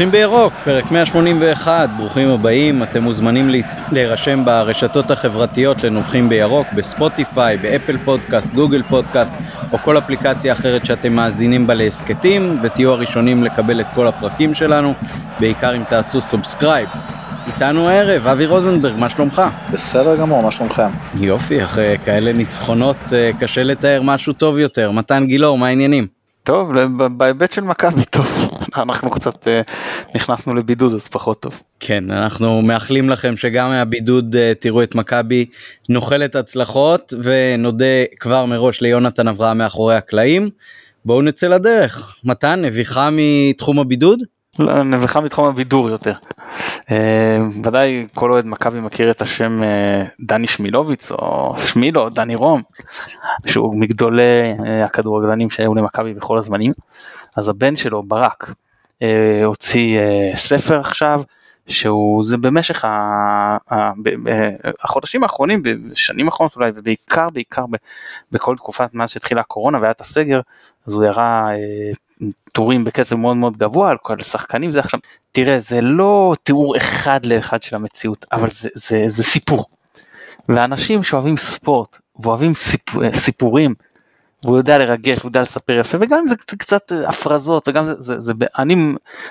נובחים בירוק, פרק 181, ברוכים הבאים, אתם מוזמנים להירשם ברשתות החברתיות לנובחים בירוק, בספוטיפיי, ב Apple Podcast, Google Podcast, או כל אפליקציה אחרת שאתם מאזינים בה להסכתים, ותהיו הראשונים לקבל את כל הפרקים שלנו, בעיקר אם תעשו subscribe. איתנו הערב, אבי רוזנברג, מה שלומך? בסדר גמור, מה שלומכם? יופי, אחרי כאלה ניצחונות אה, קשה לתאר משהו טוב יותר. מתן גילאור, מה העניינים? טוב, בהיבט של מכבי טוב, אנחנו קצת uh, נכנסנו לבידוד אז פחות טוב. כן, אנחנו מאחלים לכם שגם מהבידוד uh, תראו את מכבי נוחלת הצלחות ונודה כבר מראש ליונתן אברהם מאחורי הקלעים. בואו נצא לדרך. מתן, נביכה מתחום הבידוד? לא, נביכה מתחום הבידור יותר. אה, ודאי כל אוהד מכבי מכיר את השם אה, דני שמילוביץ או שמילו, דני רום, שהוא מגדולי אה, הכדורגלנים שהיו למכבי בכל הזמנים. אז הבן שלו, ברק, הוציא ספר עכשיו, שהוא זה במשך החודשים האחרונים, בשנים האחרונות אולי, ובעיקר בעיקר בכל תקופת מאז שהתחילה הקורונה והיה את הסגר, אז הוא הראה טורים בכסף מאוד מאוד גבוה על כל השחקנים זה עכשיו תראה זה לא תיאור אחד לאחד של המציאות אבל זה, זה, זה סיפור. ואנשים שאוהבים ספורט ואוהבים סיפור, סיפורים והוא יודע לרגש הוא יודע לספר יפה וגם אם זה קצת הפרזות וגם זה, זה, זה, אני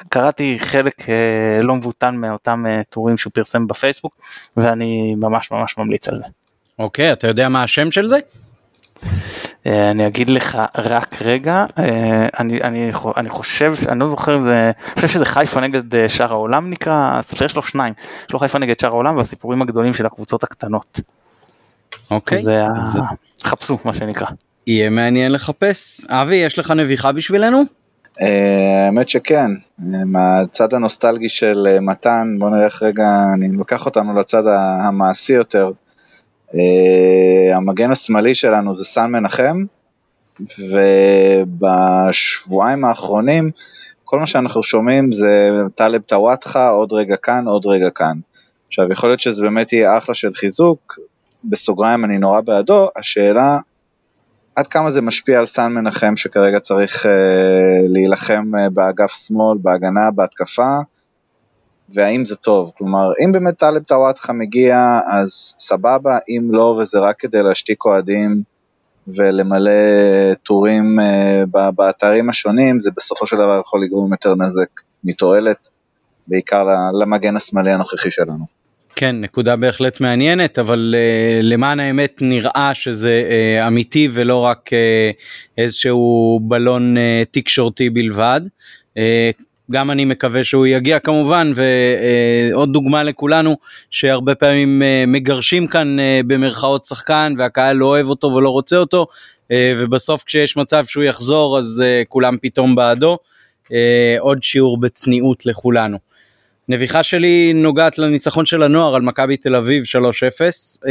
קראתי חלק אה, לא מבוטן מאותם אה, טורים שהוא פרסם בפייסבוק ואני ממש ממש ממליץ על זה. אוקיי אתה יודע מה השם של זה? אה, אני אגיד לך רק רגע, אה, אני, אני, אני חושב, אני לא זוכר זה, אני חושב שזה חיפה נגד אה, שאר העולם נקרא, יש לו שניים, יש לו חיפה נגד שאר העולם והסיפורים הגדולים של הקבוצות הקטנות. אוקיי. זה, זה... חפשו מה שנקרא. יהיה מעניין לחפש. אבי, יש לך נביחה בשבילנו? האמת שכן, מהצד הנוסטלגי של מתן, בוא נלך רגע, אני לוקח אותנו לצד המעשי יותר. Uh, המגן השמאלי שלנו זה סן מנחם, ובשבועיים האחרונים כל מה שאנחנו שומעים זה טלב טוואטחה, עוד רגע כאן, עוד רגע כאן. עכשיו יכול להיות שזה באמת יהיה אחלה של חיזוק, בסוגריים אני נורא בעדו, השאלה עד כמה זה משפיע על סן מנחם שכרגע צריך uh, להילחם uh, באגף שמאל, בהגנה, בהתקפה, והאם זה טוב. כלומר, אם באמת טלב טוואטחה מגיע, אז סבבה, אם לא, וזה רק כדי להשתיק אוהדים ולמלא טורים uh, באתרים השונים, זה בסופו של דבר יכול לגרום יותר נזק מתועלת, בעיקר למגן השמאלי הנוכחי שלנו. כן, נקודה בהחלט מעניינת, אבל uh, למען האמת נראה שזה uh, אמיתי ולא רק uh, איזשהו בלון uh, תקשורתי בלבד. Uh, גם אני מקווה שהוא יגיע כמובן ועוד דוגמה לכולנו שהרבה פעמים אה, מגרשים כאן אה, במרכאות שחקן והקהל לא אוהב אותו ולא רוצה אותו אה, ובסוף כשיש מצב שהוא יחזור אז כולם פתאום בעדו. עוד שיעור בצניעות לכולנו. נביחה שלי נוגעת לניצחון של הנוער על מכבי תל אביב 3-0.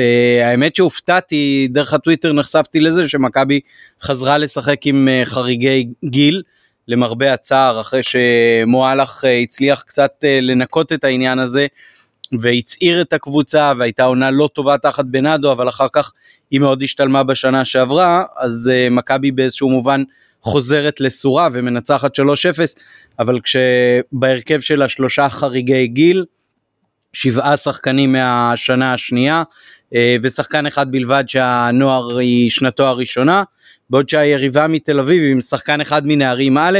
האמת שהופתעתי דרך הטוויטר נחשפתי לזה שמכבי חזרה לשחק עם חריגי גיל. למרבה הצער אחרי שמואלך אה, הצליח קצת אה, לנקות את העניין הזה והצעיר את הקבוצה והייתה עונה לא טובה תחת בנאדו אבל אחר כך היא מאוד השתלמה בשנה שעברה אז uh, מכבי באיזשהו מובן חוזרת לסורה ומנצחת 3-0 אבל כשבהרכב שלה שלושה חריגי גיל שבעה שחקנים מהשנה השנייה ושחקן אחד בלבד שהנוער היא שנתו הראשונה בעוד שהיריבה מתל אביב עם שחקן אחד מנערים א',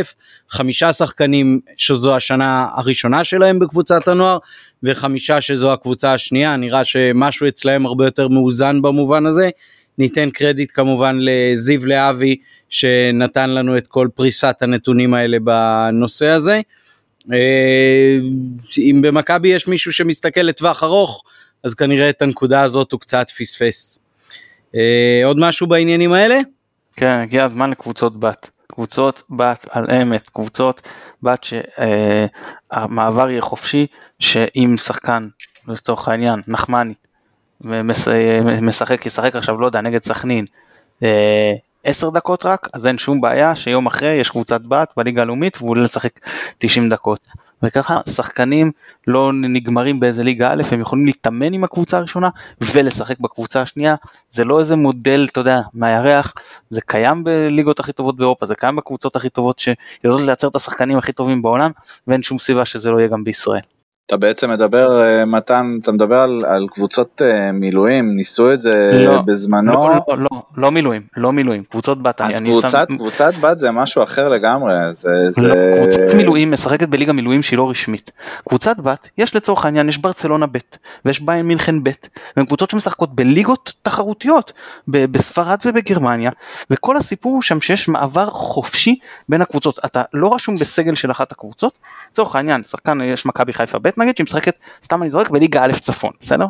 חמישה שחקנים שזו השנה הראשונה שלהם בקבוצת הנוער, וחמישה שזו הקבוצה השנייה, נראה שמשהו אצלהם הרבה יותר מאוזן במובן הזה. ניתן קרדיט כמובן לזיו להבי שנתן לנו את כל פריסת הנתונים האלה בנושא הזה. אה, אם במכבי יש מישהו שמסתכל לטווח ארוך, אז כנראה את הנקודה הזאת הוא קצת פספס. אה, עוד משהו בעניינים האלה? כן, הגיע הזמן לקבוצות בת. קבוצות בת על אמת, קבוצות בת שהמעבר יהיה חופשי, שאם שחקן, לצורך העניין, נחמני, משחק, ישחק עכשיו, לא יודע, נגד סכנין, אה, עשר דקות רק, אז אין שום בעיה שיום אחרי יש קבוצת בת בליגה הלאומית והוא עולה לשחק 90 דקות. וככה שחקנים לא נגמרים באיזה ליגה א', הם יכולים להתאמן עם הקבוצה הראשונה ולשחק בקבוצה השנייה, זה לא איזה מודל, אתה יודע, מהירח, זה קיים בליגות הכי טובות באירופה, זה קיים בקבוצות הכי טובות שיודעות לייצר את השחקנים הכי טובים בעולם, ואין שום סיבה שזה לא יהיה גם בישראל. אתה בעצם מדבר, אה, מתן, אתה מדבר על, על קבוצות אה, מילואים, ניסו את זה לא, בזמנו? לא, לא, לא, לא מילואים, לא מילואים, קבוצות בת. אז קבוצת, שם... קבוצת בת זה משהו אחר לגמרי, זה... לא, זה... קבוצת מילואים משחקת בליגה מילואים שהיא לא רשמית. קבוצת בת, יש לצורך העניין, יש ברצלונה ב' ויש ביין מינכן ב', והן קבוצות שמשחקות בליגות תחרותיות, בספרד ובגרמניה, וכל הסיפור הוא שם שיש מעבר חופשי בין הקבוצות. אתה לא רשום בסגל של אחת הקבוצות, לצורך העניין, שחקן, יש מכבי חיפה ב' נגיד, שהיא משחקת, סתם אני זורק, בליגה א' צפון, בסדר?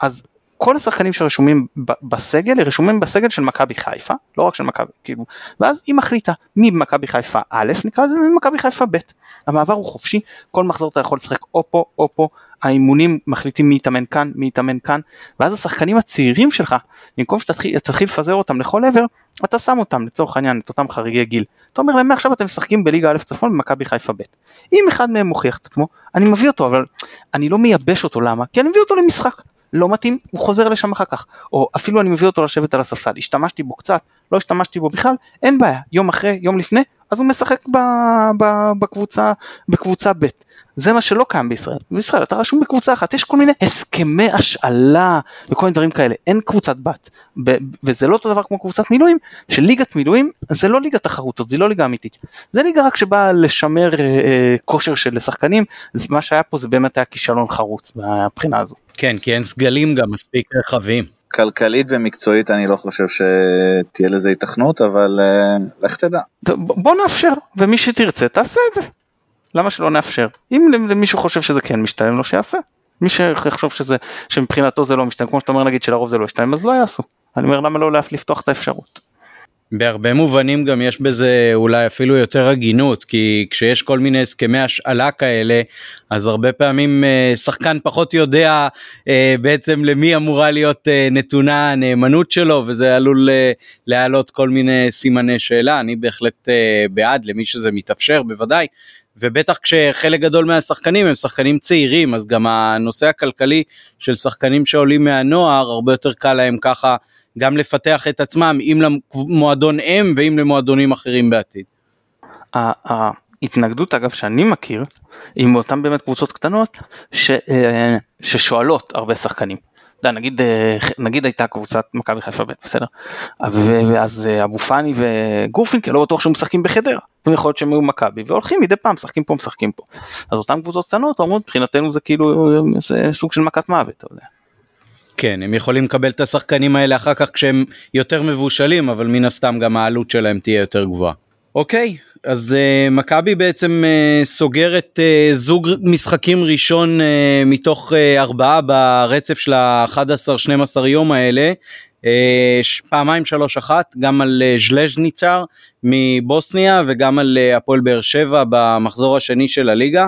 אז כל השחקנים שרשומים בסגל, רשומים בסגל של מכבי חיפה, לא רק של מכבי, כאילו, ואז היא מחליטה מי במכבי חיפה א', נקרא לזה ממכבי חיפה ב'. המעבר הוא חופשי, כל מחזור אתה יכול לשחק או פה או פה, האימונים מחליטים מי יתאמן כאן, מי יתאמן כאן, ואז השחקנים הצעירים שלך, במקום שתתחיל לפזר אותם לכל עבר, אתה שם אותם לצורך העניין, את אותם חריגי גיל. אתה אומר להם מעכשיו אתם משחקים בליגה א' צפון במכבי חיפה ב'. אם אחד מהם מוכיח את עצמו, אני מביא אותו, אבל אני לא מייבש אותו, למה? כי אני מביא אותו למשחק. לא מתאים, הוא חוזר לשם אחר כך. או אפילו אני מביא אותו לשבת על הספסל, השתמשתי בו קצת, לא השתמשתי בו בכלל, אין בעיה, יום אחרי, יום לפני, אז הוא משחק ב, ב, בקבוצה, בקבוצה ב'. זה מה שלא קיים בישראל. בישראל אתה רשום בקבוצה אחת, יש כל מיני הסכמי השאלה וכל מיני דברים כאלה, אין קבוצת בת. ב, וזה לא אותו דבר כמו קבוצת מילואים, שליגת מילואים זה לא ליגת תחרותות, זה לא ליגה אמיתית. זה ליגה רק שבאה לשמר אה, כושר של שחקנים, מה שהיה פה זה באמת היה כישלון חרוץ מהבחינה הזו. כן, כי אין סגלים גם מספיק רחבים. כלכלית ומקצועית אני לא חושב שתהיה לזה התכנות, אבל uh, לך תדע. בוא נאפשר, ומי שתרצה תעשה את זה. למה שלא נאפשר? אם למישהו חושב שזה כן משתלם לו שיעשה. מי שיחשוב שזה, שמבחינתו זה לא משתלם, כמו שאתה אומר נגיד שלרוב זה לא משתלם, אז לא יעשו. אני אומר למה לא לפתוח את האפשרות. בהרבה מובנים גם יש בזה אולי אפילו יותר הגינות כי כשיש כל מיני הסכמי השאלה כאלה אז הרבה פעמים אה, שחקן פחות יודע אה, בעצם למי אמורה להיות אה, נתונה הנאמנות שלו וזה עלול להעלות כל מיני סימני שאלה. אני בהחלט בעד למי שזה מתאפשר בוודאי. ובטח כשחלק גדול מהשחקנים הם שחקנים צעירים אז גם הנושא הכלכלי של שחקנים שעולים מהנוער הרבה יותר קל להם ככה גם לפתח את עצמם אם למועדון אם ואם למועדונים אחרים בעתיד. ההתנגדות אגב שאני מכיר עם אותם באמת קבוצות קטנות ש, אה, ששואלות הרבה שחקנים. יודע, נגיד, אה, נגיד הייתה קבוצת מכבי חיפה ב' בסדר, ואז אה, אבו פאני וגורפינקל לא בטוח שהם משחקים בחדרה, יכול להיות שהם היו מכבי והולכים מדי פעם משחקים פה משחקים פה, אז אותם קבוצות קטנות אומרות מבחינתנו זה כאילו זה סוג של מכת מוות, אתה יודע. כן, הם יכולים לקבל את השחקנים האלה אחר כך כשהם יותר מבושלים, אבל מן הסתם גם העלות שלהם תהיה יותר גבוהה. אוקיי, אז uh, מכבי בעצם uh, סוגרת uh, זוג משחקים ראשון uh, מתוך uh, ארבעה ברצף של ה-11-12 יום האלה. uh, פעמיים שלוש אחת גם על uh, ז'לז'ניצר מבוסניה וגם על uh, הפועל באר שבע במחזור השני של הליגה.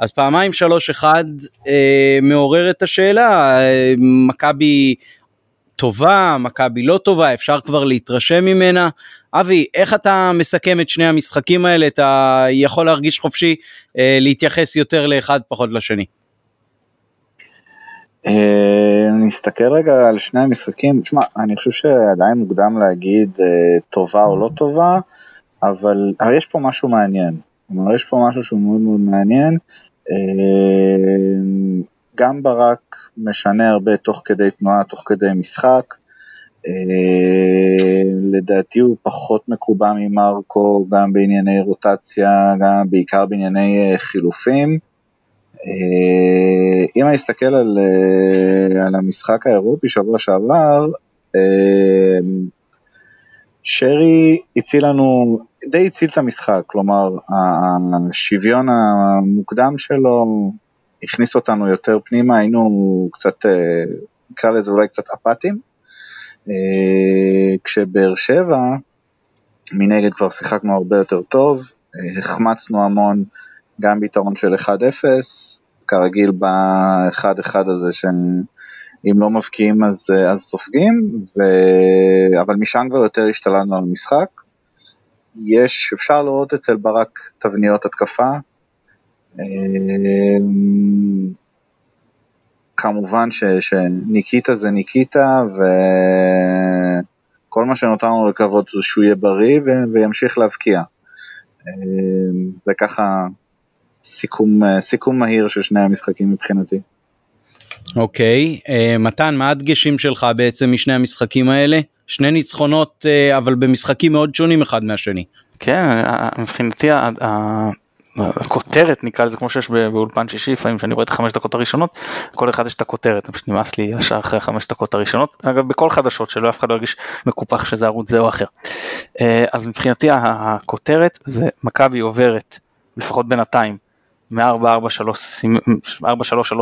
אז פעמיים שלוש אחד אה, מעורר את השאלה, אה, מכבי טובה, מכבי לא טובה, אפשר כבר להתרשם ממנה. אבי, איך אתה מסכם את שני המשחקים האלה? אתה יכול להרגיש חופשי אה, להתייחס יותר לאחד פחות לשני. אה, אני אסתכל רגע על שני המשחקים, תשמע, אני חושב שעדיין מוקדם להגיד אה, טובה או לא טובה, אבל יש פה משהו מעניין. כלומר, יש פה משהו שהוא מאוד מאוד מעניין. אה, גם ברק משנה הרבה תוך כדי תנועה, תוך כדי משחק. אה, לדעתי הוא פחות מקובע ממרקו גם בענייני רוטציה, גם בעיקר בענייני אה, חילופים. אם אני אסתכל על, על המשחק האירופי שבוע שעבר, שרי הציל לנו, די הציל את המשחק, כלומר השוויון המוקדם שלו הכניס אותנו יותר פנימה, היינו קצת, אה, נקרא לזה אולי קצת אפאתיים, אה, כשבאר שבע מנגד כבר שיחקנו הרבה יותר טוב, אה, החמצנו המון גם ביתרון של 1-0, כרגיל ב-1-1 הזה שהם אם לא מבקיעים אז, אה, אז סופגים, ו... אבל משם כבר יותר השתלטנו על המשחק. יש, אפשר לראות אצל ברק תבניות התקפה, כמובן ש, שניקיטה זה ניקיטה, וכל מה שנותר לנו לקוות זה שהוא יהיה בריא ו, וימשיך להבקיע. וככה סיכום, סיכום מהיר של שני המשחקים מבחינתי. אוקיי, okay. uh, מתן, מה הדגשים שלך בעצם משני המשחקים האלה? שני ניצחונות, uh, אבל במשחקים מאוד שונים אחד מהשני. כן, מבחינתי הכותרת נקרא לזה כמו שיש באולפן שישי לפעמים שאני רואה את החמש דקות הראשונות כל אחד יש את הכותרת פשוט נמאס לי ישר אחרי החמש דקות הראשונות אגב בכל חדשות שלא אף אחד לא ירגיש מקופח שזה ערוץ זה או אחר. אה, אז מבחינתי הכותרת זה מכבי עוברת לפחות בינתיים מ-4-3-3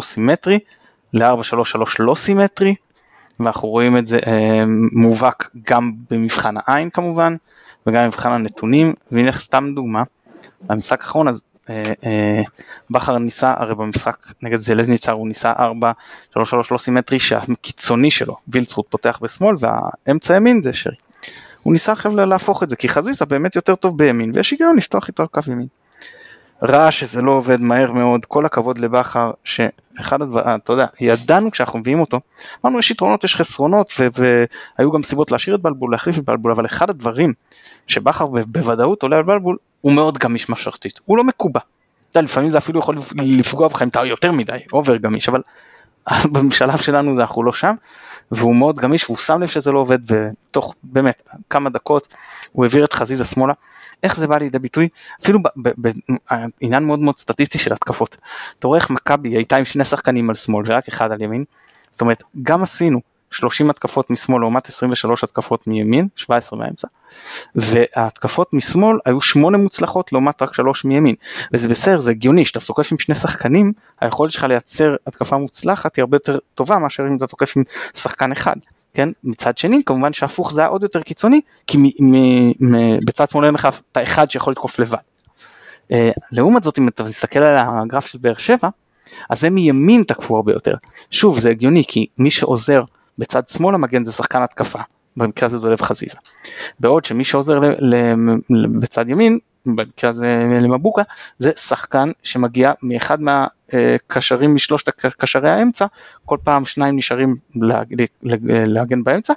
סימטרי ל-4-3-3 לא סימטרי ואנחנו רואים את זה אה, מובהק גם במבחן העין כמובן וגם במבחן הנתונים והנה סתם דוגמה במשחק האחרון אז אה, אה, בכר ניסה הרי במשחק נגד זלזניצר הוא ניסה 4-3-3 לא סימטרי שהקיצוני שלו וילצרוט פותח בשמאל והאמצע ימין זה שרי. הוא ניסה עכשיו להפוך את זה כי חזיזה באמת יותר טוב בימין ויש היגיון לפתוח איתו על קו ימין. רע שזה לא עובד מהר מאוד, כל הכבוד לבכר, שאחד הדברים, אתה יודע, ידענו כשאנחנו מביאים אותו, אמרנו יש יתרונות, יש חסרונות, והיו גם סיבות להשאיר את בלבול, להחליף את בלבול, אבל אחד הדברים שבכר בוודאות עולה על בלבול, הוא מאוד גמיש משרתית, הוא לא מקובע. אתה יודע, לפעמים זה אפילו יכול לפגוע בך אם אתה יותר מדי, אובר גמיש, אבל בשלב שלנו אנחנו לא שם, והוא מאוד גמיש, והוא שם לב שזה לא עובד, ותוך באמת כמה דקות הוא העביר את חזיזה שמאלה. איך זה בא לידי ביטוי? אפילו בעניין מאוד מאוד סטטיסטי של התקפות. אתה רואה איך מכבי הייתה עם שני שחקנים על שמאל ורק אחד על ימין, זאת אומרת גם עשינו 30 התקפות משמאל לעומת 23 התקפות מימין, 17 מהאמצע, וההתקפות משמאל היו 8 מוצלחות לעומת רק 3 מימין, וזה בסדר, זה הגיוני, שאתה תוקף עם שני שחקנים, היכולת שלך לייצר התקפה מוצלחת היא הרבה יותר טובה מאשר אם אתה תוקף עם שחקן אחד. כן? מצד שני כמובן שהפוך זה היה עוד יותר קיצוני כי בצד שמאל אין לך את האחד שיכול לתקוף לבד. Uh, לעומת זאת אם אתה מסתכל על הגרף של באר שבע אז הם מימין תקפו הרבה יותר. שוב זה הגיוני כי מי שעוזר בצד שמאל המגן זה שחקן התקפה במקרה הזה דולב חזיזה. בעוד שמי שעוזר בצד ימין במקרה הזה למבוקה זה שחקן שמגיע מאחד מה... קשרים משלושת קשרי האמצע, כל פעם שניים נשארים להגן באמצע,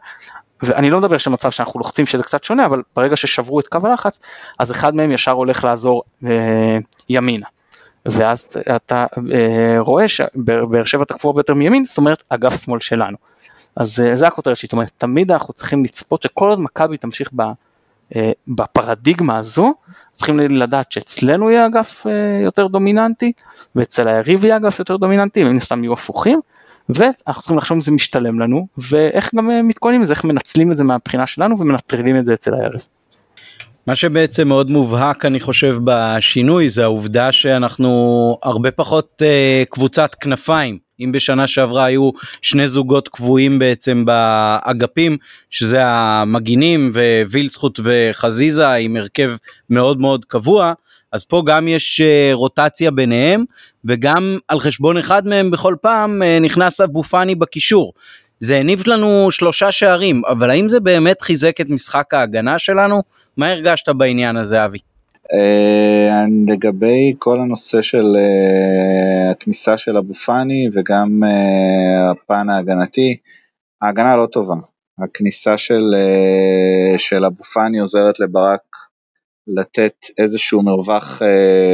ואני לא מדבר שמצב שאנחנו לוחצים שזה קצת שונה, אבל ברגע ששברו את קו הלחץ, אז אחד מהם ישר הולך לעזור אה, ימינה. ואז אתה אה, רואה שבאר שבע תקפו הרבה יותר מימין, זאת אומרת אגף שמאל שלנו. אז אה, זה הכותרת שלי, זאת אומרת תמיד אנחנו צריכים לצפות שכל עוד מכבי תמשיך ב... אה, בפרדיגמה הזו צריכים לדעת שאצלנו יהיה אגף אה, יותר דומיננטי ואצל היריב יהיה אגף יותר דומיננטי ומן הסתם יהיו הפוכים ואנחנו צריכים לחשוב אם זה משתלם לנו ואיך גם מתכוננים לזה, איך מנצלים את זה מהבחינה שלנו ומנטרלים את זה אצל היריב. מה שבעצם מאוד מובהק אני חושב בשינוי זה העובדה שאנחנו הרבה פחות uh, קבוצת כנפיים אם בשנה שעברה היו שני זוגות קבועים בעצם באגפים שזה המגינים ווילצחוט וחזיזה עם הרכב מאוד מאוד קבוע אז פה גם יש uh, רוטציה ביניהם וגם על חשבון אחד מהם בכל פעם uh, נכנס אבו פאני בקישור. זה הניב לנו שלושה שערים אבל האם זה באמת חיזק את משחק ההגנה שלנו? מה הרגשת בעניין הזה אבי? Uh, לגבי כל הנושא של הכניסה של אבו פאני וגם uh, הפן ההגנתי, ההגנה לא טובה. הכניסה של, של אבו פאני עוזרת לברק לתת איזשהו מרווח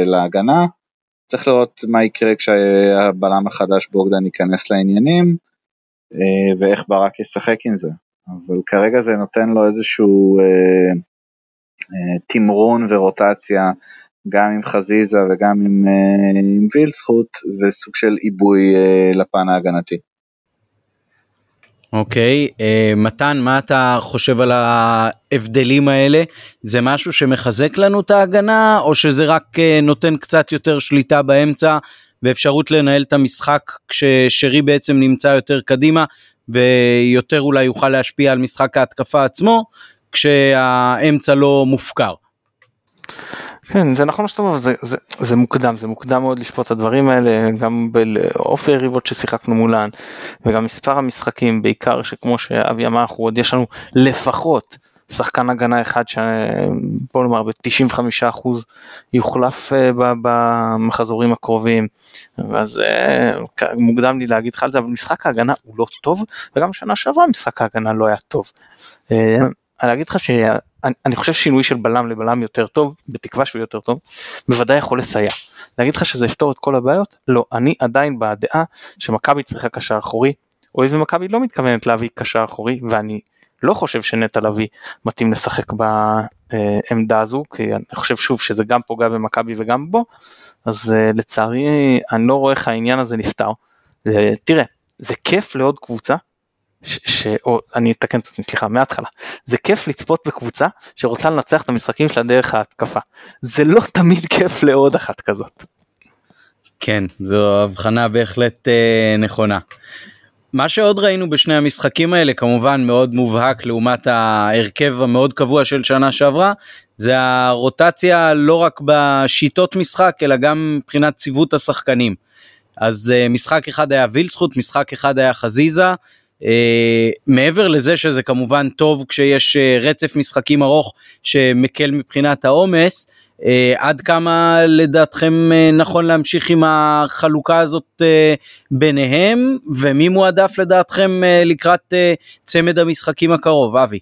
להגנה. צריך לראות מה יקרה כשהבלם החדש בוגדן ייכנס לעניינים ואיך ברק ישחק עם זה. אבל כרגע זה נותן לו איזשהו תמרון ורוטציה גם עם חזיזה וגם עם, אה, עם וילסחוט וסוג של עיבוי אה, לפן ההגנתי. אוקיי, okay, uh, מתן, מה אתה חושב על ההבדלים האלה? זה משהו שמחזק לנו את ההגנה, או שזה רק uh, נותן קצת יותר שליטה באמצע ואפשרות לנהל את המשחק כששרי בעצם נמצא יותר קדימה ויותר אולי יוכל להשפיע על משחק ההתקפה עצמו, כשהאמצע לא מופקר. כן זה נכון שאתה אומר זה, זה, זה מוקדם זה מוקדם מאוד לשפוט את הדברים האלה גם באופי היריבות ששיחקנו מולן וגם מספר המשחקים בעיקר שכמו שאבי אמר אנחנו עוד יש לנו לפחות שחקן הגנה אחד שבוא נאמר ב-95% יוחלף אה, במחזורים הקרובים, אז מוקדם לי להגיד לך על זה, אבל משחק ההגנה הוא לא טוב, וגם שנה שעברה משחק ההגנה לא היה טוב. אני אגיד לך שאני חושב שינוי של בלם לבלם יותר טוב, בתקווה שהוא יותר טוב, בוודאי יכול לסייע. להגיד לך שזה יפתור את כל הבעיות? לא, אני עדיין בדעה שמכבי צריכה קשר אחורי, הואיל ומכבי לא מתכוונת להביא קשר אחורי, ואני לא חושב שנטע לביא מתאים לשחק בעמדה הזו, כי אני חושב שוב שזה גם פוגע במכבי וגם בו, אז אה, לצערי אני לא רואה איך העניין הזה נפתר. אה, תראה, זה כיף לעוד קבוצה ש, או אני אתקן את עצמי, סליחה, מההתחלה. זה כיף לצפות בקבוצה שרוצה לנצח את המשחקים שלה דרך ההתקפה. זה לא תמיד כיף לעוד אחת כזאת. כן, זו הבחנה בהחלט אה, נכונה. מה שעוד ראינו בשני המשחקים האלה כמובן מאוד מובהק לעומת ההרכב המאוד קבוע של שנה שעברה זה הרוטציה לא רק בשיטות משחק אלא גם מבחינת ציוות השחקנים. אז uh, משחק אחד היה וילצחוט, משחק אחד היה חזיזה, מעבר לזה שזה כמובן טוב כשיש uh, רצף משחקים ארוך שמקל מבחינת העומס, uh, עד כמה לדעתכם נכון להמשיך עם החלוקה הזאת ביניהם ומי מועדף לדעתכם לקראת צמד המשחקים הקרוב אבי.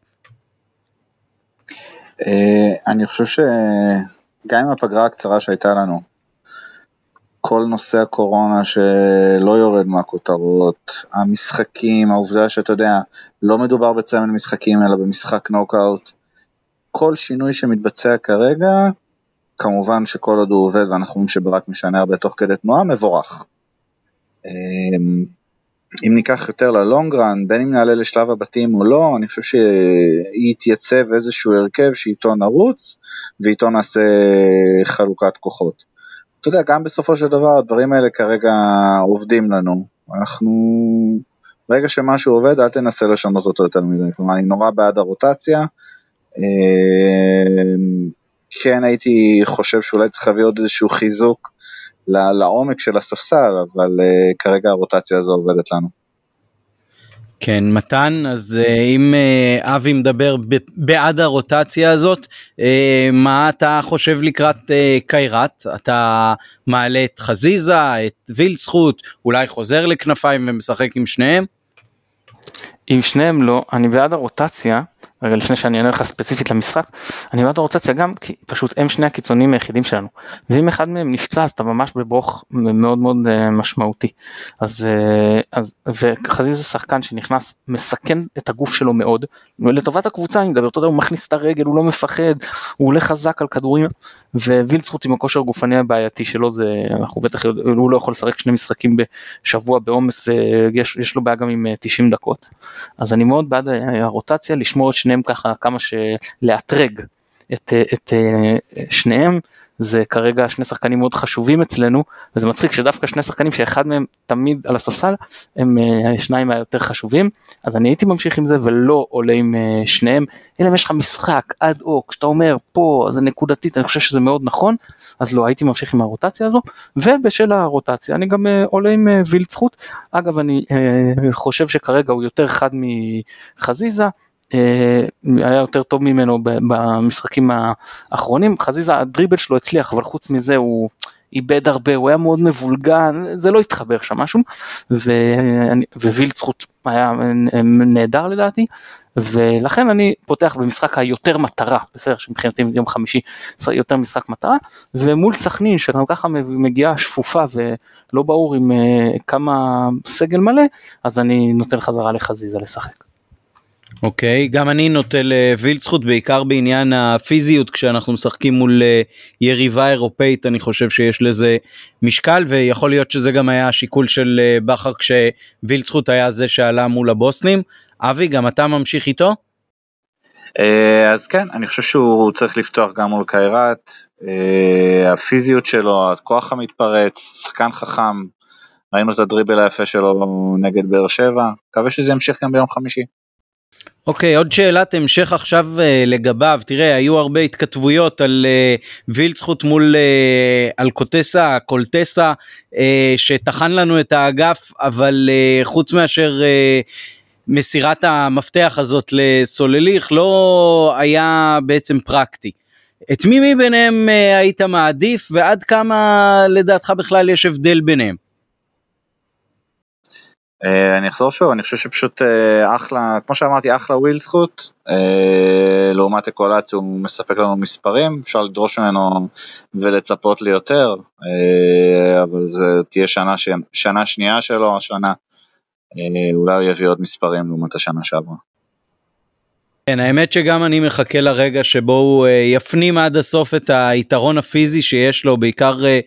אני חושב שגם עם הפגרה הקצרה שהייתה לנו כל נושא הקורונה שלא יורד מהכותרות, המשחקים, העובדה שאתה יודע, לא מדובר בצמד משחקים אלא במשחק נוקאוט, כל שינוי שמתבצע כרגע, כמובן שכל עוד הוא עובד ואנחנו רואים שברק משנה הרבה תוך כדי תנועה, מבורך. אמ, אם ניקח יותר ללונגרן, בין אם נעלה לשלב הבתים או לא, אני חושב שיתייצב איזשהו הרכב שאיתו נרוץ ואיתו נעשה חלוקת כוחות. אתה יודע, גם בסופו של דבר הדברים האלה כרגע עובדים לנו. אנחנו, ברגע שמשהו עובד, אל תנסה לשנות אותו יותר מדי. כלומר, אני נורא בעד הרוטציה. אמ, כן הייתי חושב שאולי צריך להביא עוד איזשהו חיזוק לעומק של הספסל, אבל אה, כרגע הרוטציה הזו עובדת לנו. כן, מתן, אז אה, אם אה, אבי מדבר בעד הרוטציה הזאת, אה, מה אתה חושב לקראת קיירת? אתה מעלה את חזיזה, את וילצחוט, אולי חוזר לכנפיים ומשחק עם שניהם? עם שניהם לא, אני בעד הרוטציה, רגע לפני שאני אענה לך ספציפית למשחק, אני בעד הרוטציה גם כי פשוט הם שני הקיצונים היחידים שלנו. ואם אחד מהם נפצע אז אתה ממש בברוך מאוד מאוד uh, משמעותי. אז, uh, אז וחזיז זה שחקן שנכנס מסכן את הגוף שלו מאוד, לטובת הקבוצה אני מדבר, אתה יודע הוא מכניס את הרגל, הוא לא מפחד, הוא עולה חזק על כדורים, ווילצחוט עם הכושר הגופני הבעייתי שלו זה, אנחנו בטח, הוא לא יכול לשחק שני משחקים בשבוע בעומס ויש לו בעיה גם עם 90 אה, דקות. אז אני מאוד בעד הרוטציה לשמור את שני שניהם ככה כמה שלאתרג את, את אה, שניהם זה כרגע שני שחקנים מאוד חשובים אצלנו וזה מצחיק שדווקא שני שחקנים שאחד מהם תמיד על הספסל הם אה, שניים היותר חשובים אז אני הייתי ממשיך עם זה ולא עולה עם אה, שניהם. אלא אם יש לך משחק אד הוק שאתה אומר פה זה נקודתית אני חושב שזה מאוד נכון אז לא הייתי ממשיך עם הרוטציה הזו ובשל הרוטציה אני גם עולה עם וילצחוט. אגב אני חושב שכרגע הוא יותר חד מחזיזה אה, היה יותר טוב ממנו במשחקים האחרונים, חזיזה הדריבל שלו הצליח אבל חוץ מזה הוא איבד הרבה, הוא היה מאוד מבולגן, זה לא התחבר שם משהו, ווילצחוט היה נהדר לדעתי, ולכן אני פותח במשחק היותר מטרה, בסדר, שמבחינתי יום חמישי יותר משחק מטרה, ומול סכנין שגם ככה מגיעה שפופה ולא ברור עם אה, כמה סגל מלא, אז אני נותן חזרה לחזיזה לשחק. אוקיי, okay, גם אני נוטה לווילצחוט בעיקר בעניין הפיזיות כשאנחנו משחקים מול אה, יריבה אירופאית אני חושב שיש לזה משקל ויכול להיות שזה גם היה השיקול של אה, בכר כשווילצחוט היה זה שעלה מול הבוסנים. אבי גם אתה ממשיך איתו? אה, אז כן, אני חושב שהוא צריך לפתוח גם מול קיירת, הפיזיות שלו, הכוח המתפרץ, שחקן חכם, ראינו את הדריבל היפה שלו נגד באר שבע, מקווה שזה ימשיך גם ביום חמישי. אוקיי, okay, עוד שאלת המשך עכשיו uh, לגביו, תראה, היו הרבה התכתבויות על uh, וילצחוט מול uh, אלקוטסה, קולטסה, uh, שטחן לנו את האגף, אבל uh, חוץ מאשר uh, מסירת המפתח הזאת לסולליך לא היה בעצם פרקטי. את מי מביניהם אה, היית מעדיף ועד כמה לדעתך בכלל יש הבדל ביניהם? אה, אני אחזור שוב, אני חושב שפשוט אחלה, כמו שאמרתי, אחלה וויל זכות, לעומת אקולציה הוא מספק לנו מספרים, אפשר לדרוש ממנו ולצפות ליותר, אבל זה תהיה שנה, שנה שנייה שלו השנה. אה, אולי הוא יביא עוד מספרים לעומת השנה שעברה. כן, האמת שגם אני מחכה לרגע שבו הוא אה, יפנים עד הסוף את היתרון הפיזי שיש לו, בעיקר אה,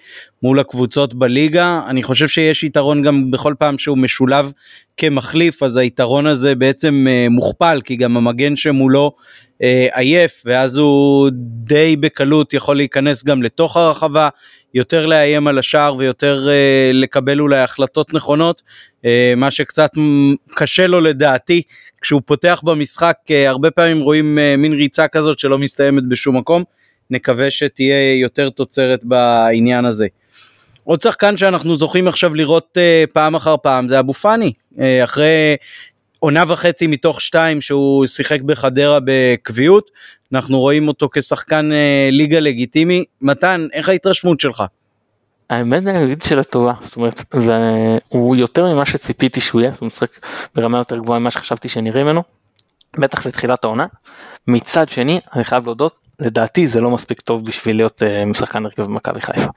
מול הקבוצות בליגה. אני חושב שיש יתרון גם בכל פעם שהוא משולב כמחליף, אז היתרון הזה בעצם מוכפל, כי גם המגן שמולו עייף, ואז הוא די בקלות יכול להיכנס גם לתוך הרחבה, יותר לאיים על השער ויותר לקבל אולי החלטות נכונות. אה, מה שקצת קשה לו לדעתי כשהוא פותח במשחק אה, הרבה פעמים רואים אה, מין ריצה כזאת שלא מסתיימת בשום מקום נקווה שתהיה יותר תוצרת בעניין הזה. עוד שחקן שאנחנו זוכים עכשיו לראות פעם אחר פעם זה אבו פאני אחרי עונה וחצי מתוך שתיים שהוא שיחק בחדרה בקביעות אנחנו רואים אותו כשחקן ליגה לגיטימי מתן איך ההתרשמות שלך? האמת אני אגיד שאלה טובה, זאת אומרת, הוא יותר ממה שציפיתי שהוא יהיה, הוא משחק ברמה יותר גבוהה ממה שחשבתי שנראה ממנו, בטח לתחילת העונה. מצד שני, אני חייב להודות, לדעתי זה לא מספיק טוב בשביל להיות uh, משחקן הרכב במכבי חיפה.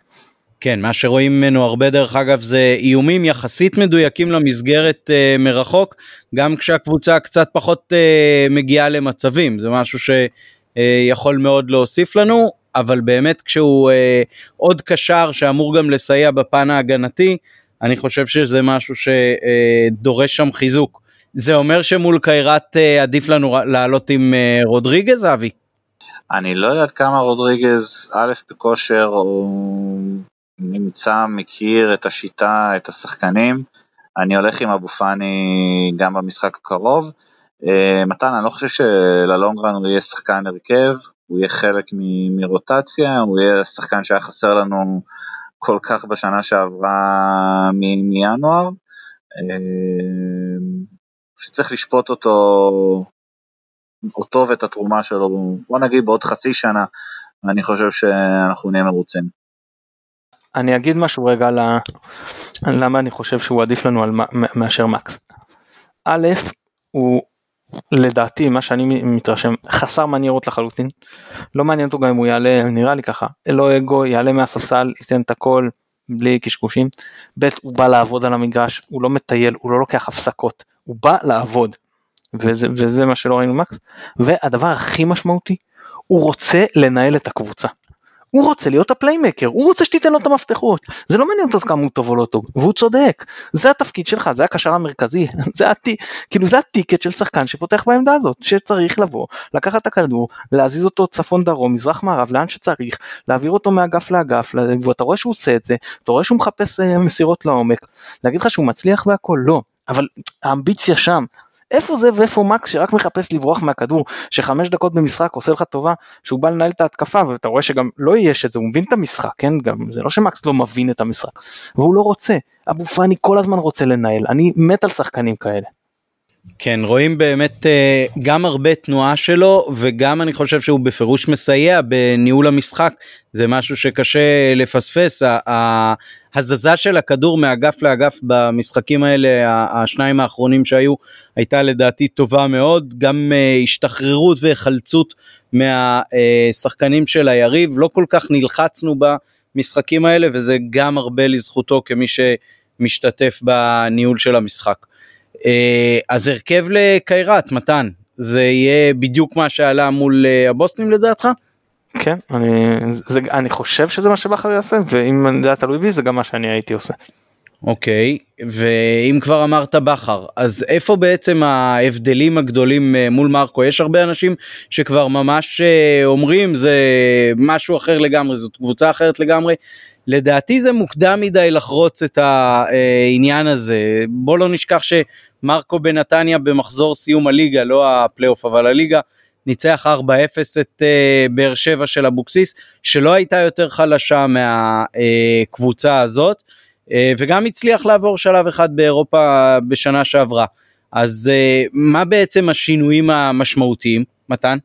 כן, מה שרואים ממנו הרבה דרך אגב זה איומים יחסית מדויקים למסגרת uh, מרחוק, גם כשהקבוצה קצת פחות uh, מגיעה למצבים, זה משהו שיכול uh, מאוד להוסיף לנו. אבל באמת כשהוא אה, עוד קשר שאמור גם לסייע בפן ההגנתי, אני חושב שזה משהו שדורש שם חיזוק. זה אומר שמול קיירת אה, עדיף לנו לעלות עם אה, רודריגז, אבי? אני לא יודעת כמה רודריגז, א', בכושר, או נמצא, מכיר את השיטה, את השחקנים. אני הולך עם אבו פאני גם במשחק הקרוב. אה, מתן, אני לא חושב שללונגרן הוא יהיה שחקן הרכב, הוא יהיה חלק מרוטציה, הוא יהיה שחקן שהיה חסר לנו כל כך בשנה שעברה מינואר, אה, שצריך לשפוט אותו, אותו ואת התרומה שלו, בוא נגיד בעוד חצי שנה, אני חושב שאנחנו נהיה מרוצים. אני אגיד משהו רגע על למה אני חושב שהוא עדיף לנו על מאשר מקס. א', הוא לדעתי מה שאני מתרשם חסר מניירות לחלוטין לא מעניין אותו גם אם הוא יעלה נראה לי ככה לא אגו יעלה מהספסל ייתן את הכל בלי קשקושים. ב' הוא בא לעבוד על המגרש הוא לא מטייל הוא לא לוקח הפסקות הוא בא לעבוד וזה, וזה מה שלא ראינו מקס והדבר הכי משמעותי הוא רוצה לנהל את הקבוצה. הוא רוצה להיות הפליימקר, הוא רוצה שתיתן לו את המפתחות, זה לא מעניין אותו כמה הוא טוב או לא טוב, והוא צודק, זה התפקיד שלך, זה הקשר המרכזי, זה, הטי, כאילו זה הטיקט של שחקן שפותח בעמדה הזאת, שצריך לבוא, לקחת את הכדור, להזיז אותו צפון דרום, מזרח מערב, לאן שצריך, להעביר אותו מאגף לאגף, ואתה רואה שהוא עושה את זה, אתה רואה שהוא מחפש אה, מסירות לעומק, להגיד לך שהוא מצליח והכל, לא, אבל האמביציה שם, איפה זה ואיפה מקס שרק מחפש לברוח מהכדור, שחמש דקות במשחק עושה לך טובה שהוא בא לנהל את ההתקפה ואתה רואה שגם לא יש את זה, הוא מבין את המשחק, כן, גם זה לא שמקס לא מבין את המשחק, והוא לא רוצה, אבו פאני כל הזמן רוצה לנהל, אני מת על שחקנים כאלה. כן רואים באמת אה, גם הרבה תנועה שלו וגם אני חושב שהוא בפירוש מסייע בניהול המשחק. זה משהו שקשה לפספס. ההזזה של הכדור מאגף לאגף במשחקים האלה השניים האחרונים שהיו הייתה לדעתי טובה מאוד. גם אה, השתחררות והיחלצות מהשחקנים של היריב. לא כל כך נלחצנו במשחקים האלה וזה גם הרבה לזכותו כמי שמשתתף בניהול של המשחק. אה, אז הרכב לקיירת, מתן, זה יהיה בדיוק מה שעלה מול אה, הבוסטים לדעתך? כן, אני, זה, אני חושב שזה מה שבכר יעשה, ואם זה היה תלוי בי זה גם מה שאני הייתי עושה. אוקיי, ואם כבר אמרת בכר, אז איפה בעצם ההבדלים הגדולים אה, מול מרקו? יש הרבה אנשים שכבר ממש אומרים זה משהו אחר לגמרי, זאת קבוצה אחרת לגמרי. לדעתי זה מוקדם מדי לחרוץ את העניין הזה. בוא לא נשכח שמרקו בנתניה במחזור סיום הליגה, לא הפלייאוף אבל הליגה, ניצח 4-0 את uh, באר שבע של אבוקסיס, שלא הייתה יותר חלשה מהקבוצה הזאת, uh, וגם הצליח לעבור שלב אחד באירופה בשנה שעברה. אז מה בעצם השינויים המשמעותיים, מתן?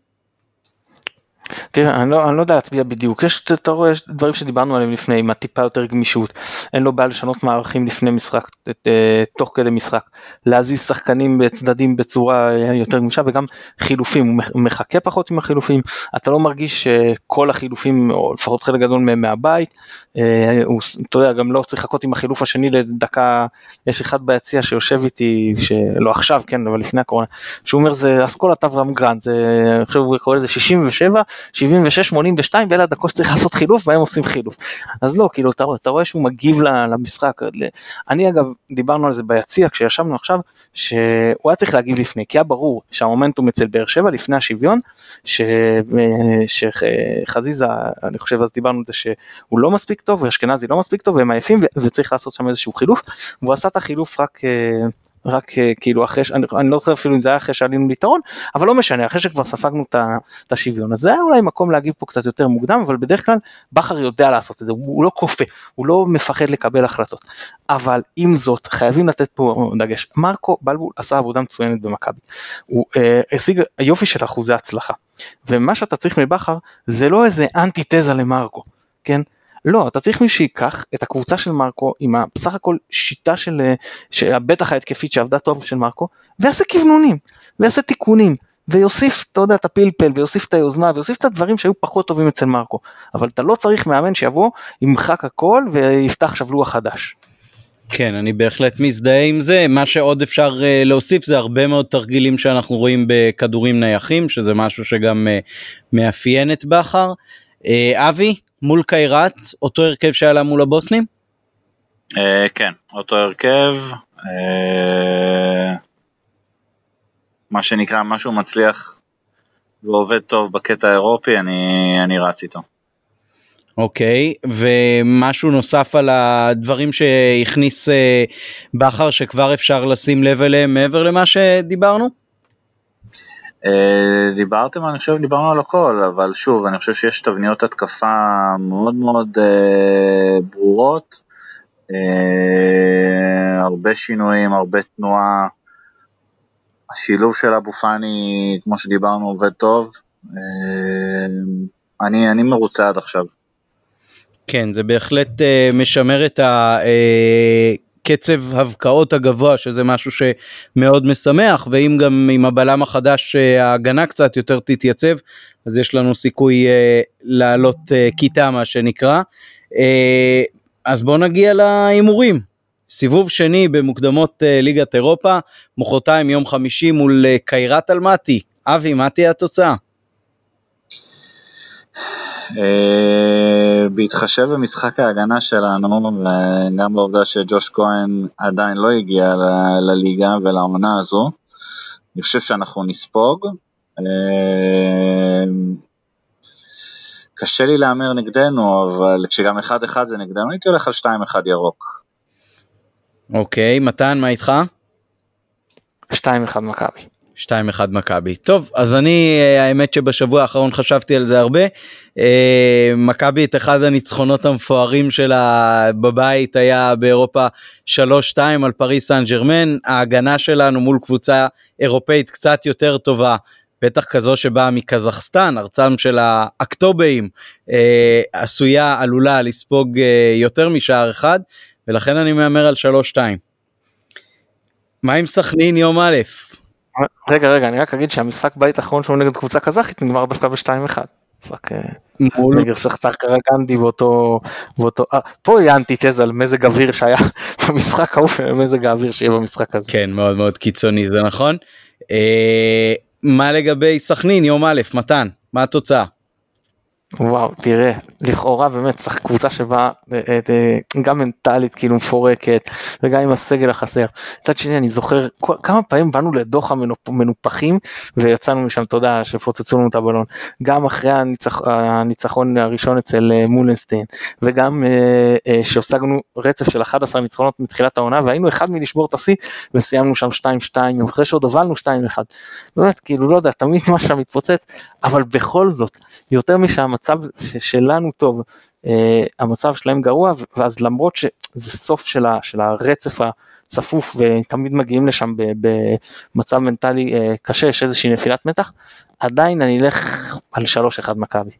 תראה, אני לא, אני לא יודע להצביע בדיוק, יש, אתה רואה, יש דברים שדיברנו עליהם לפני, עם הטיפה יותר גמישות, אין לו בעיה לשנות מערכים לפני משחק, אה, תוך כדי משחק, להזיז שחקנים בצדדים בצורה יותר גמישה וגם חילופים, הוא מחכה פחות עם החילופים, אתה לא מרגיש שכל החילופים, או לפחות חלק גדול מהם מהבית, אה, הוא, אתה יודע, גם לא צריך לחכות עם החילוף השני לדקה, יש אחד ביציע שיושב איתי, שלא עכשיו, כן, אבל לפני הקורונה, שהוא אומר זה אסכולת אברהם גרנט, זה, אני חושב הוא קורא לזה 67, 76-82 ואלה הדקות שצריך לעשות חילוף והם עושים חילוף. אז לא, כאילו אתה, אתה רואה שהוא מגיב למשחק. אני אגב, דיברנו על זה ביציע כשישבנו עכשיו, שהוא היה צריך להגיב לפני, כי היה ברור שהמומנטום אצל באר שבע לפני השוויון, ש, שחזיזה, אני חושב אז דיברנו על זה שהוא לא מספיק טוב, ואשכנזי לא מספיק טוב, והם עייפים וצריך לעשות שם איזשהו חילוף, והוא עשה את החילוף רק אה, רק אה, כאילו אחרי, אני, אני לא זוכר אפילו אם זה היה אחרי שעלינו ליתרון, אבל לא משנה, אחרי שכבר ספגנו את השוויון. אז זה היה אולי מקום להגיב פה קצת יותר מוקדם, אבל בדרך כלל בכר יודע לעשות את זה, הוא, הוא לא כופה, הוא לא מפחד לקבל החלטות. אבל עם זאת, חייבים לתת פה דגש. מרקו בלבול עשה עבודה מצוינת במכבי. הוא אה, השיג יופי של אחוזי הצלחה. ומה שאתה צריך מבכר זה לא איזה אנטיתזה למרקו, כן? לא, אתה צריך מי שיקח את הקבוצה של מרקו עם בסך הכל שיטה של, של בטח ההתקפית שעבדה טוב של מרקו, ויעשה כוונונים, ויעשה תיקונים, ויוסיף, אתה יודע, את הפלפל, ויוסיף את היוזמה, ויוסיף את הדברים שהיו פחות טובים אצל מרקו. אבל אתה לא צריך מאמן שיבוא, ימחק הכל, ויפתח עכשיו לוח חדש. כן, אני בהחלט מזדהה עם זה. מה שעוד אפשר uh, להוסיף זה הרבה מאוד תרגילים שאנחנו רואים בכדורים נייחים, שזה משהו שגם uh, מאפיין את בכר. Uh, אבי, מול קיירת, אותו הרכב שהיה לה מול הבוסנים? אה, כן, אותו הרכב. אה, מה שנקרא, משהו מצליח ועובד טוב בקטע האירופי, אני, אני רץ איתו. אוקיי, okay, ומשהו נוסף על הדברים שהכניס אה, בכר שכבר אפשר לשים לב אליהם מעבר למה שדיברנו? אה, דיברתם, אני חושב, דיברנו על הכל, אבל שוב, אני חושב שיש תבניות התקפה מאוד מאוד אה, ברורות, אה, הרבה שינויים, הרבה תנועה, השילוב של אבו פאני, כמו שדיברנו, עובד טוב. אני, אני מרוצה עד עכשיו. כן, זה בהחלט משמר את ה... אה, קצב הבקעות הגבוה שזה משהו שמאוד משמח ואם גם עם הבלם החדש אה, ההגנה קצת יותר תתייצב אז יש לנו סיכוי uh, לעלות uh, כיתה מה שנקרא. אז בואו נגיע להימורים. סיבוב שני במוקדמות ליגת אירופה, מחרתיים יום חמישי מול קיירת אלמטי. אבי, מה תהיה התוצאה? אה, בהתחשב במשחק ההגנה שלנו וגם בעובדה שג'וש כהן עדיין לא הגיע לליגה ולעונה הזו, אני חושב שאנחנו נספוג. אה, קשה לי להמר נגדנו, אבל כשגם 1-1 זה נגדנו, הייתי הולך על 2-1 ירוק. אוקיי, מתן, מה איתך? 2-1 מכבי. 2-1 מכבי. טוב, אז אני, אה, האמת שבשבוע האחרון חשבתי על זה הרבה. אה, מכבי את אחד הניצחונות המפוארים שלה בבית היה באירופה 3-2 על פריס סן ג'רמן. ההגנה שלנו מול קבוצה אירופאית קצת יותר טובה. בטח כזו שבאה מקזחסטן, ארצם של האקטובאים, אה, עשויה, עלולה לספוג יותר משער אחד, ולכן אני מהמר על 3-2. מה עם סכנין יום א'? רגע רגע אני רק אגיד שהמשחק בית האחרון שלנו נגד קבוצה קזחית נגמר דווקא ב-2-1. משחק אה, נגד שחצר קרגנדי באותו, באותו, אה, פה יהיה אנטיתזה על מזג אוויר שהיה במשחק ההוא ומזג האוויר שיהיה במשחק הזה. כן מאוד מאוד קיצוני זה נכון. אה, מה לגבי סכנין יום א' מתן מה התוצאה? וואו, תראה, לכאורה באמת צריך קבוצה שבאה אה, אה, גם מנטלית כאילו מפורקת וגם עם הסגל החסר. מצד שני אני זוכר כל, כמה פעמים באנו לדוח המנופחים ויצאנו משם, יודע, שפוצצו לנו את הבלון. גם אחרי הניצח, הניצחון הראשון אצל אה, מולנסטיין וגם שהושגנו רצף של 11 ניצחונות מתחילת העונה והיינו אחד מלשבור את השיא וסיימנו שם 2-2 אחרי שעוד הובלנו 2-1. באמת כאילו לא יודע, תמיד שם מתפוצץ, אבל בכל זאת, יותר משם המצב שלנו טוב המצב שלהם גרוע, ואז למרות שזה סוף של, ה, של הרצף הצפוף ותמיד מגיעים לשם במצב מנטלי קשה, יש איזושהי נפילת מתח, עדיין אני אלך על 3-1 מכבי.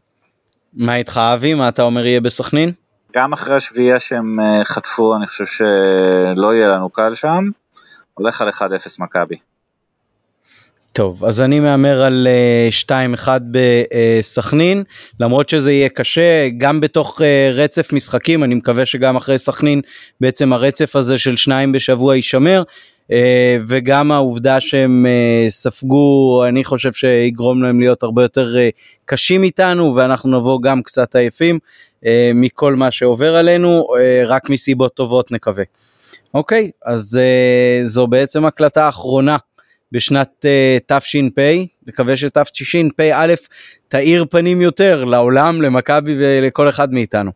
מה איתך אבי? מה אתה אומר יהיה בסכנין? גם אחרי השביעייה שהם חטפו, אני חושב שלא יהיה לנו קל שם. הולך על 1-0 מכבי. טוב, אז אני מהמר על 2-1 אה, בסכנין, למרות שזה יהיה קשה, גם בתוך אה, רצף משחקים, אני מקווה שגם אחרי סכנין בעצם הרצף הזה של שניים בשבוע יישמר, אה, וגם העובדה שהם ספגו, אני חושב שיגרום להם להיות הרבה יותר קשים איתנו, ואנחנו נבוא גם קצת עייפים מכל מה שעובר עלינו, רק מסיבות טובות נקווה. אוקיי, אז זו בעצם הקלטה אחרונה. בשנת uh, תש"פ, מקווה שתשפ"א תאיר פנים יותר לעולם, למכבי ולכל אחד מאיתנו.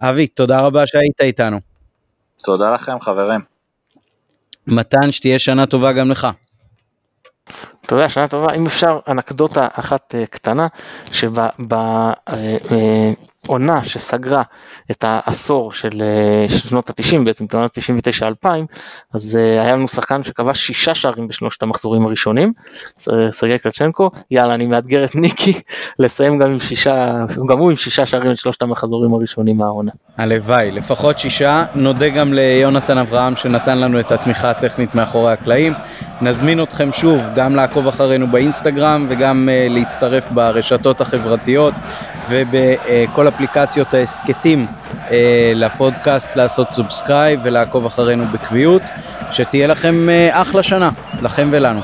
אבי, תודה רבה שהיית איתנו. תודה לכם חברים. מתן, שתהיה שנה טובה גם לך. תודה, שנה טובה. אם אפשר, אנקדוטה אחת uh, קטנה, שב... עונה שסגרה את העשור של אה, שנות ה-90, בעצם את עונת 99-2000, אז אה, היה לנו שחקן שכבש שישה שערים בשלושת המחזורים הראשונים, סרגי קלצ'נקו, יאללה אני מאתגר את ניקי לסיים גם עם שישה, גם הוא עם שישה שערים בשלושת המחזורים הראשונים מהעונה. הלוואי, לפחות שישה, נודה גם ליונתן אברהם שנתן לנו את התמיכה הטכנית מאחורי הקלעים, נזמין אתכם שוב גם לעקוב אחרינו באינסטגרם וגם uh, להצטרף ברשתות החברתיות ובכל אפליקציות ההסכתים אה, לפודקאסט לעשות subscribe ולעקוב אחרינו בקביעות. שתהיה לכם אה, אחלה שנה, לכם ולנו.